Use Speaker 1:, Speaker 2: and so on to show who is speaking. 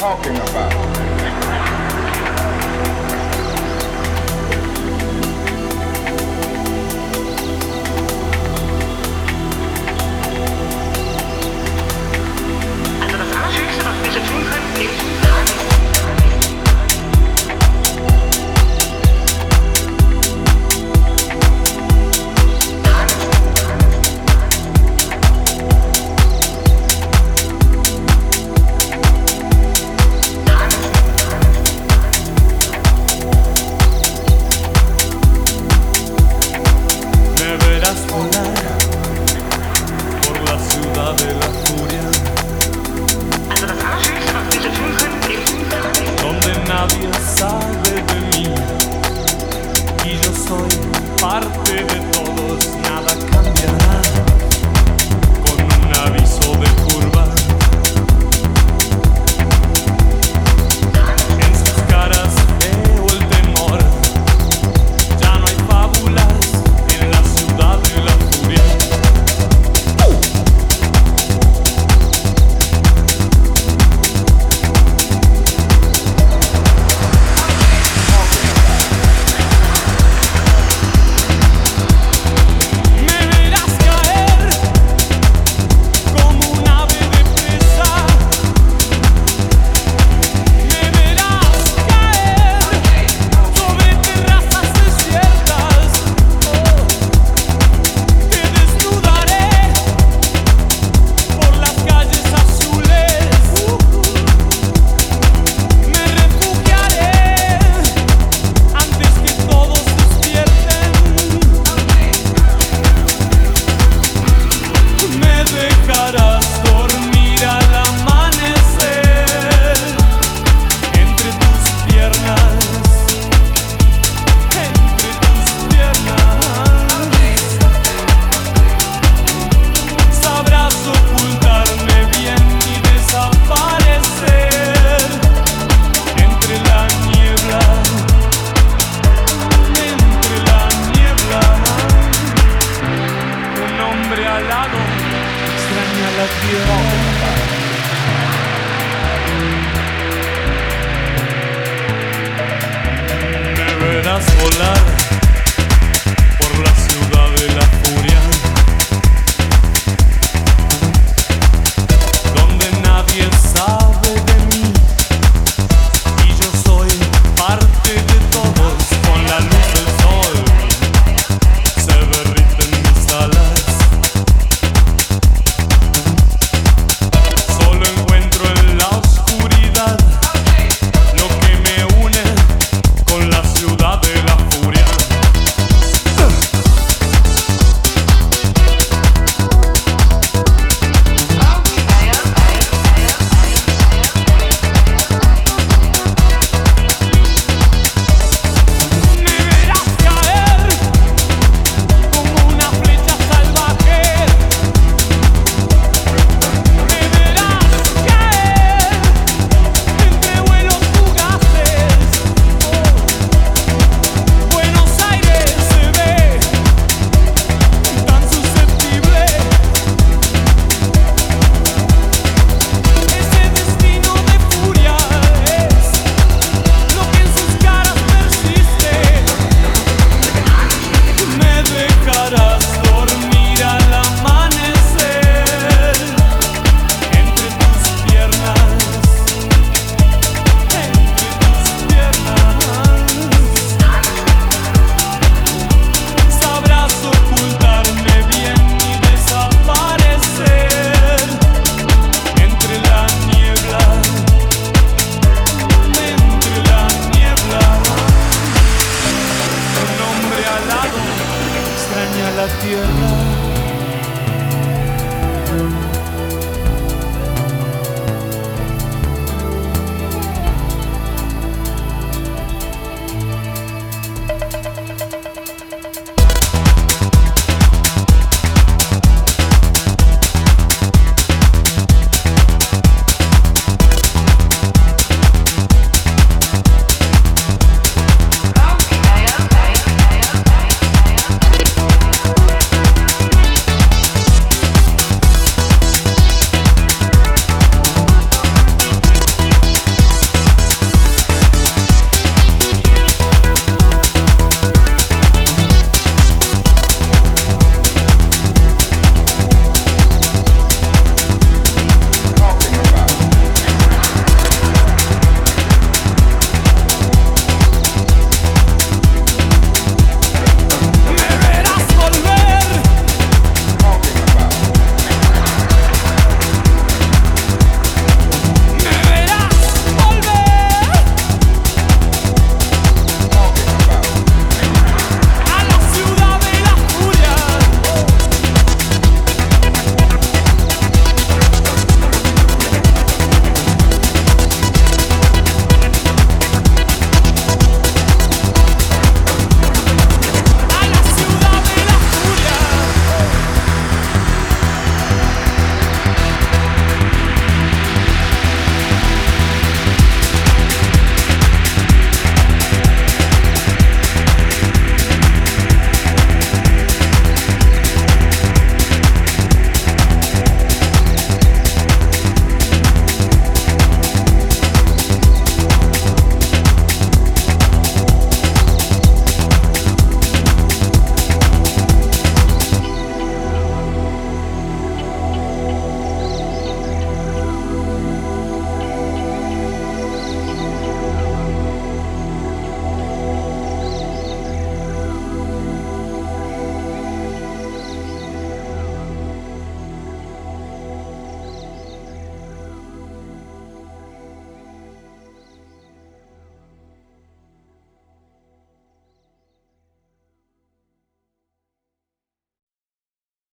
Speaker 1: talking about?
Speaker 2: Verás volar oh la tierra.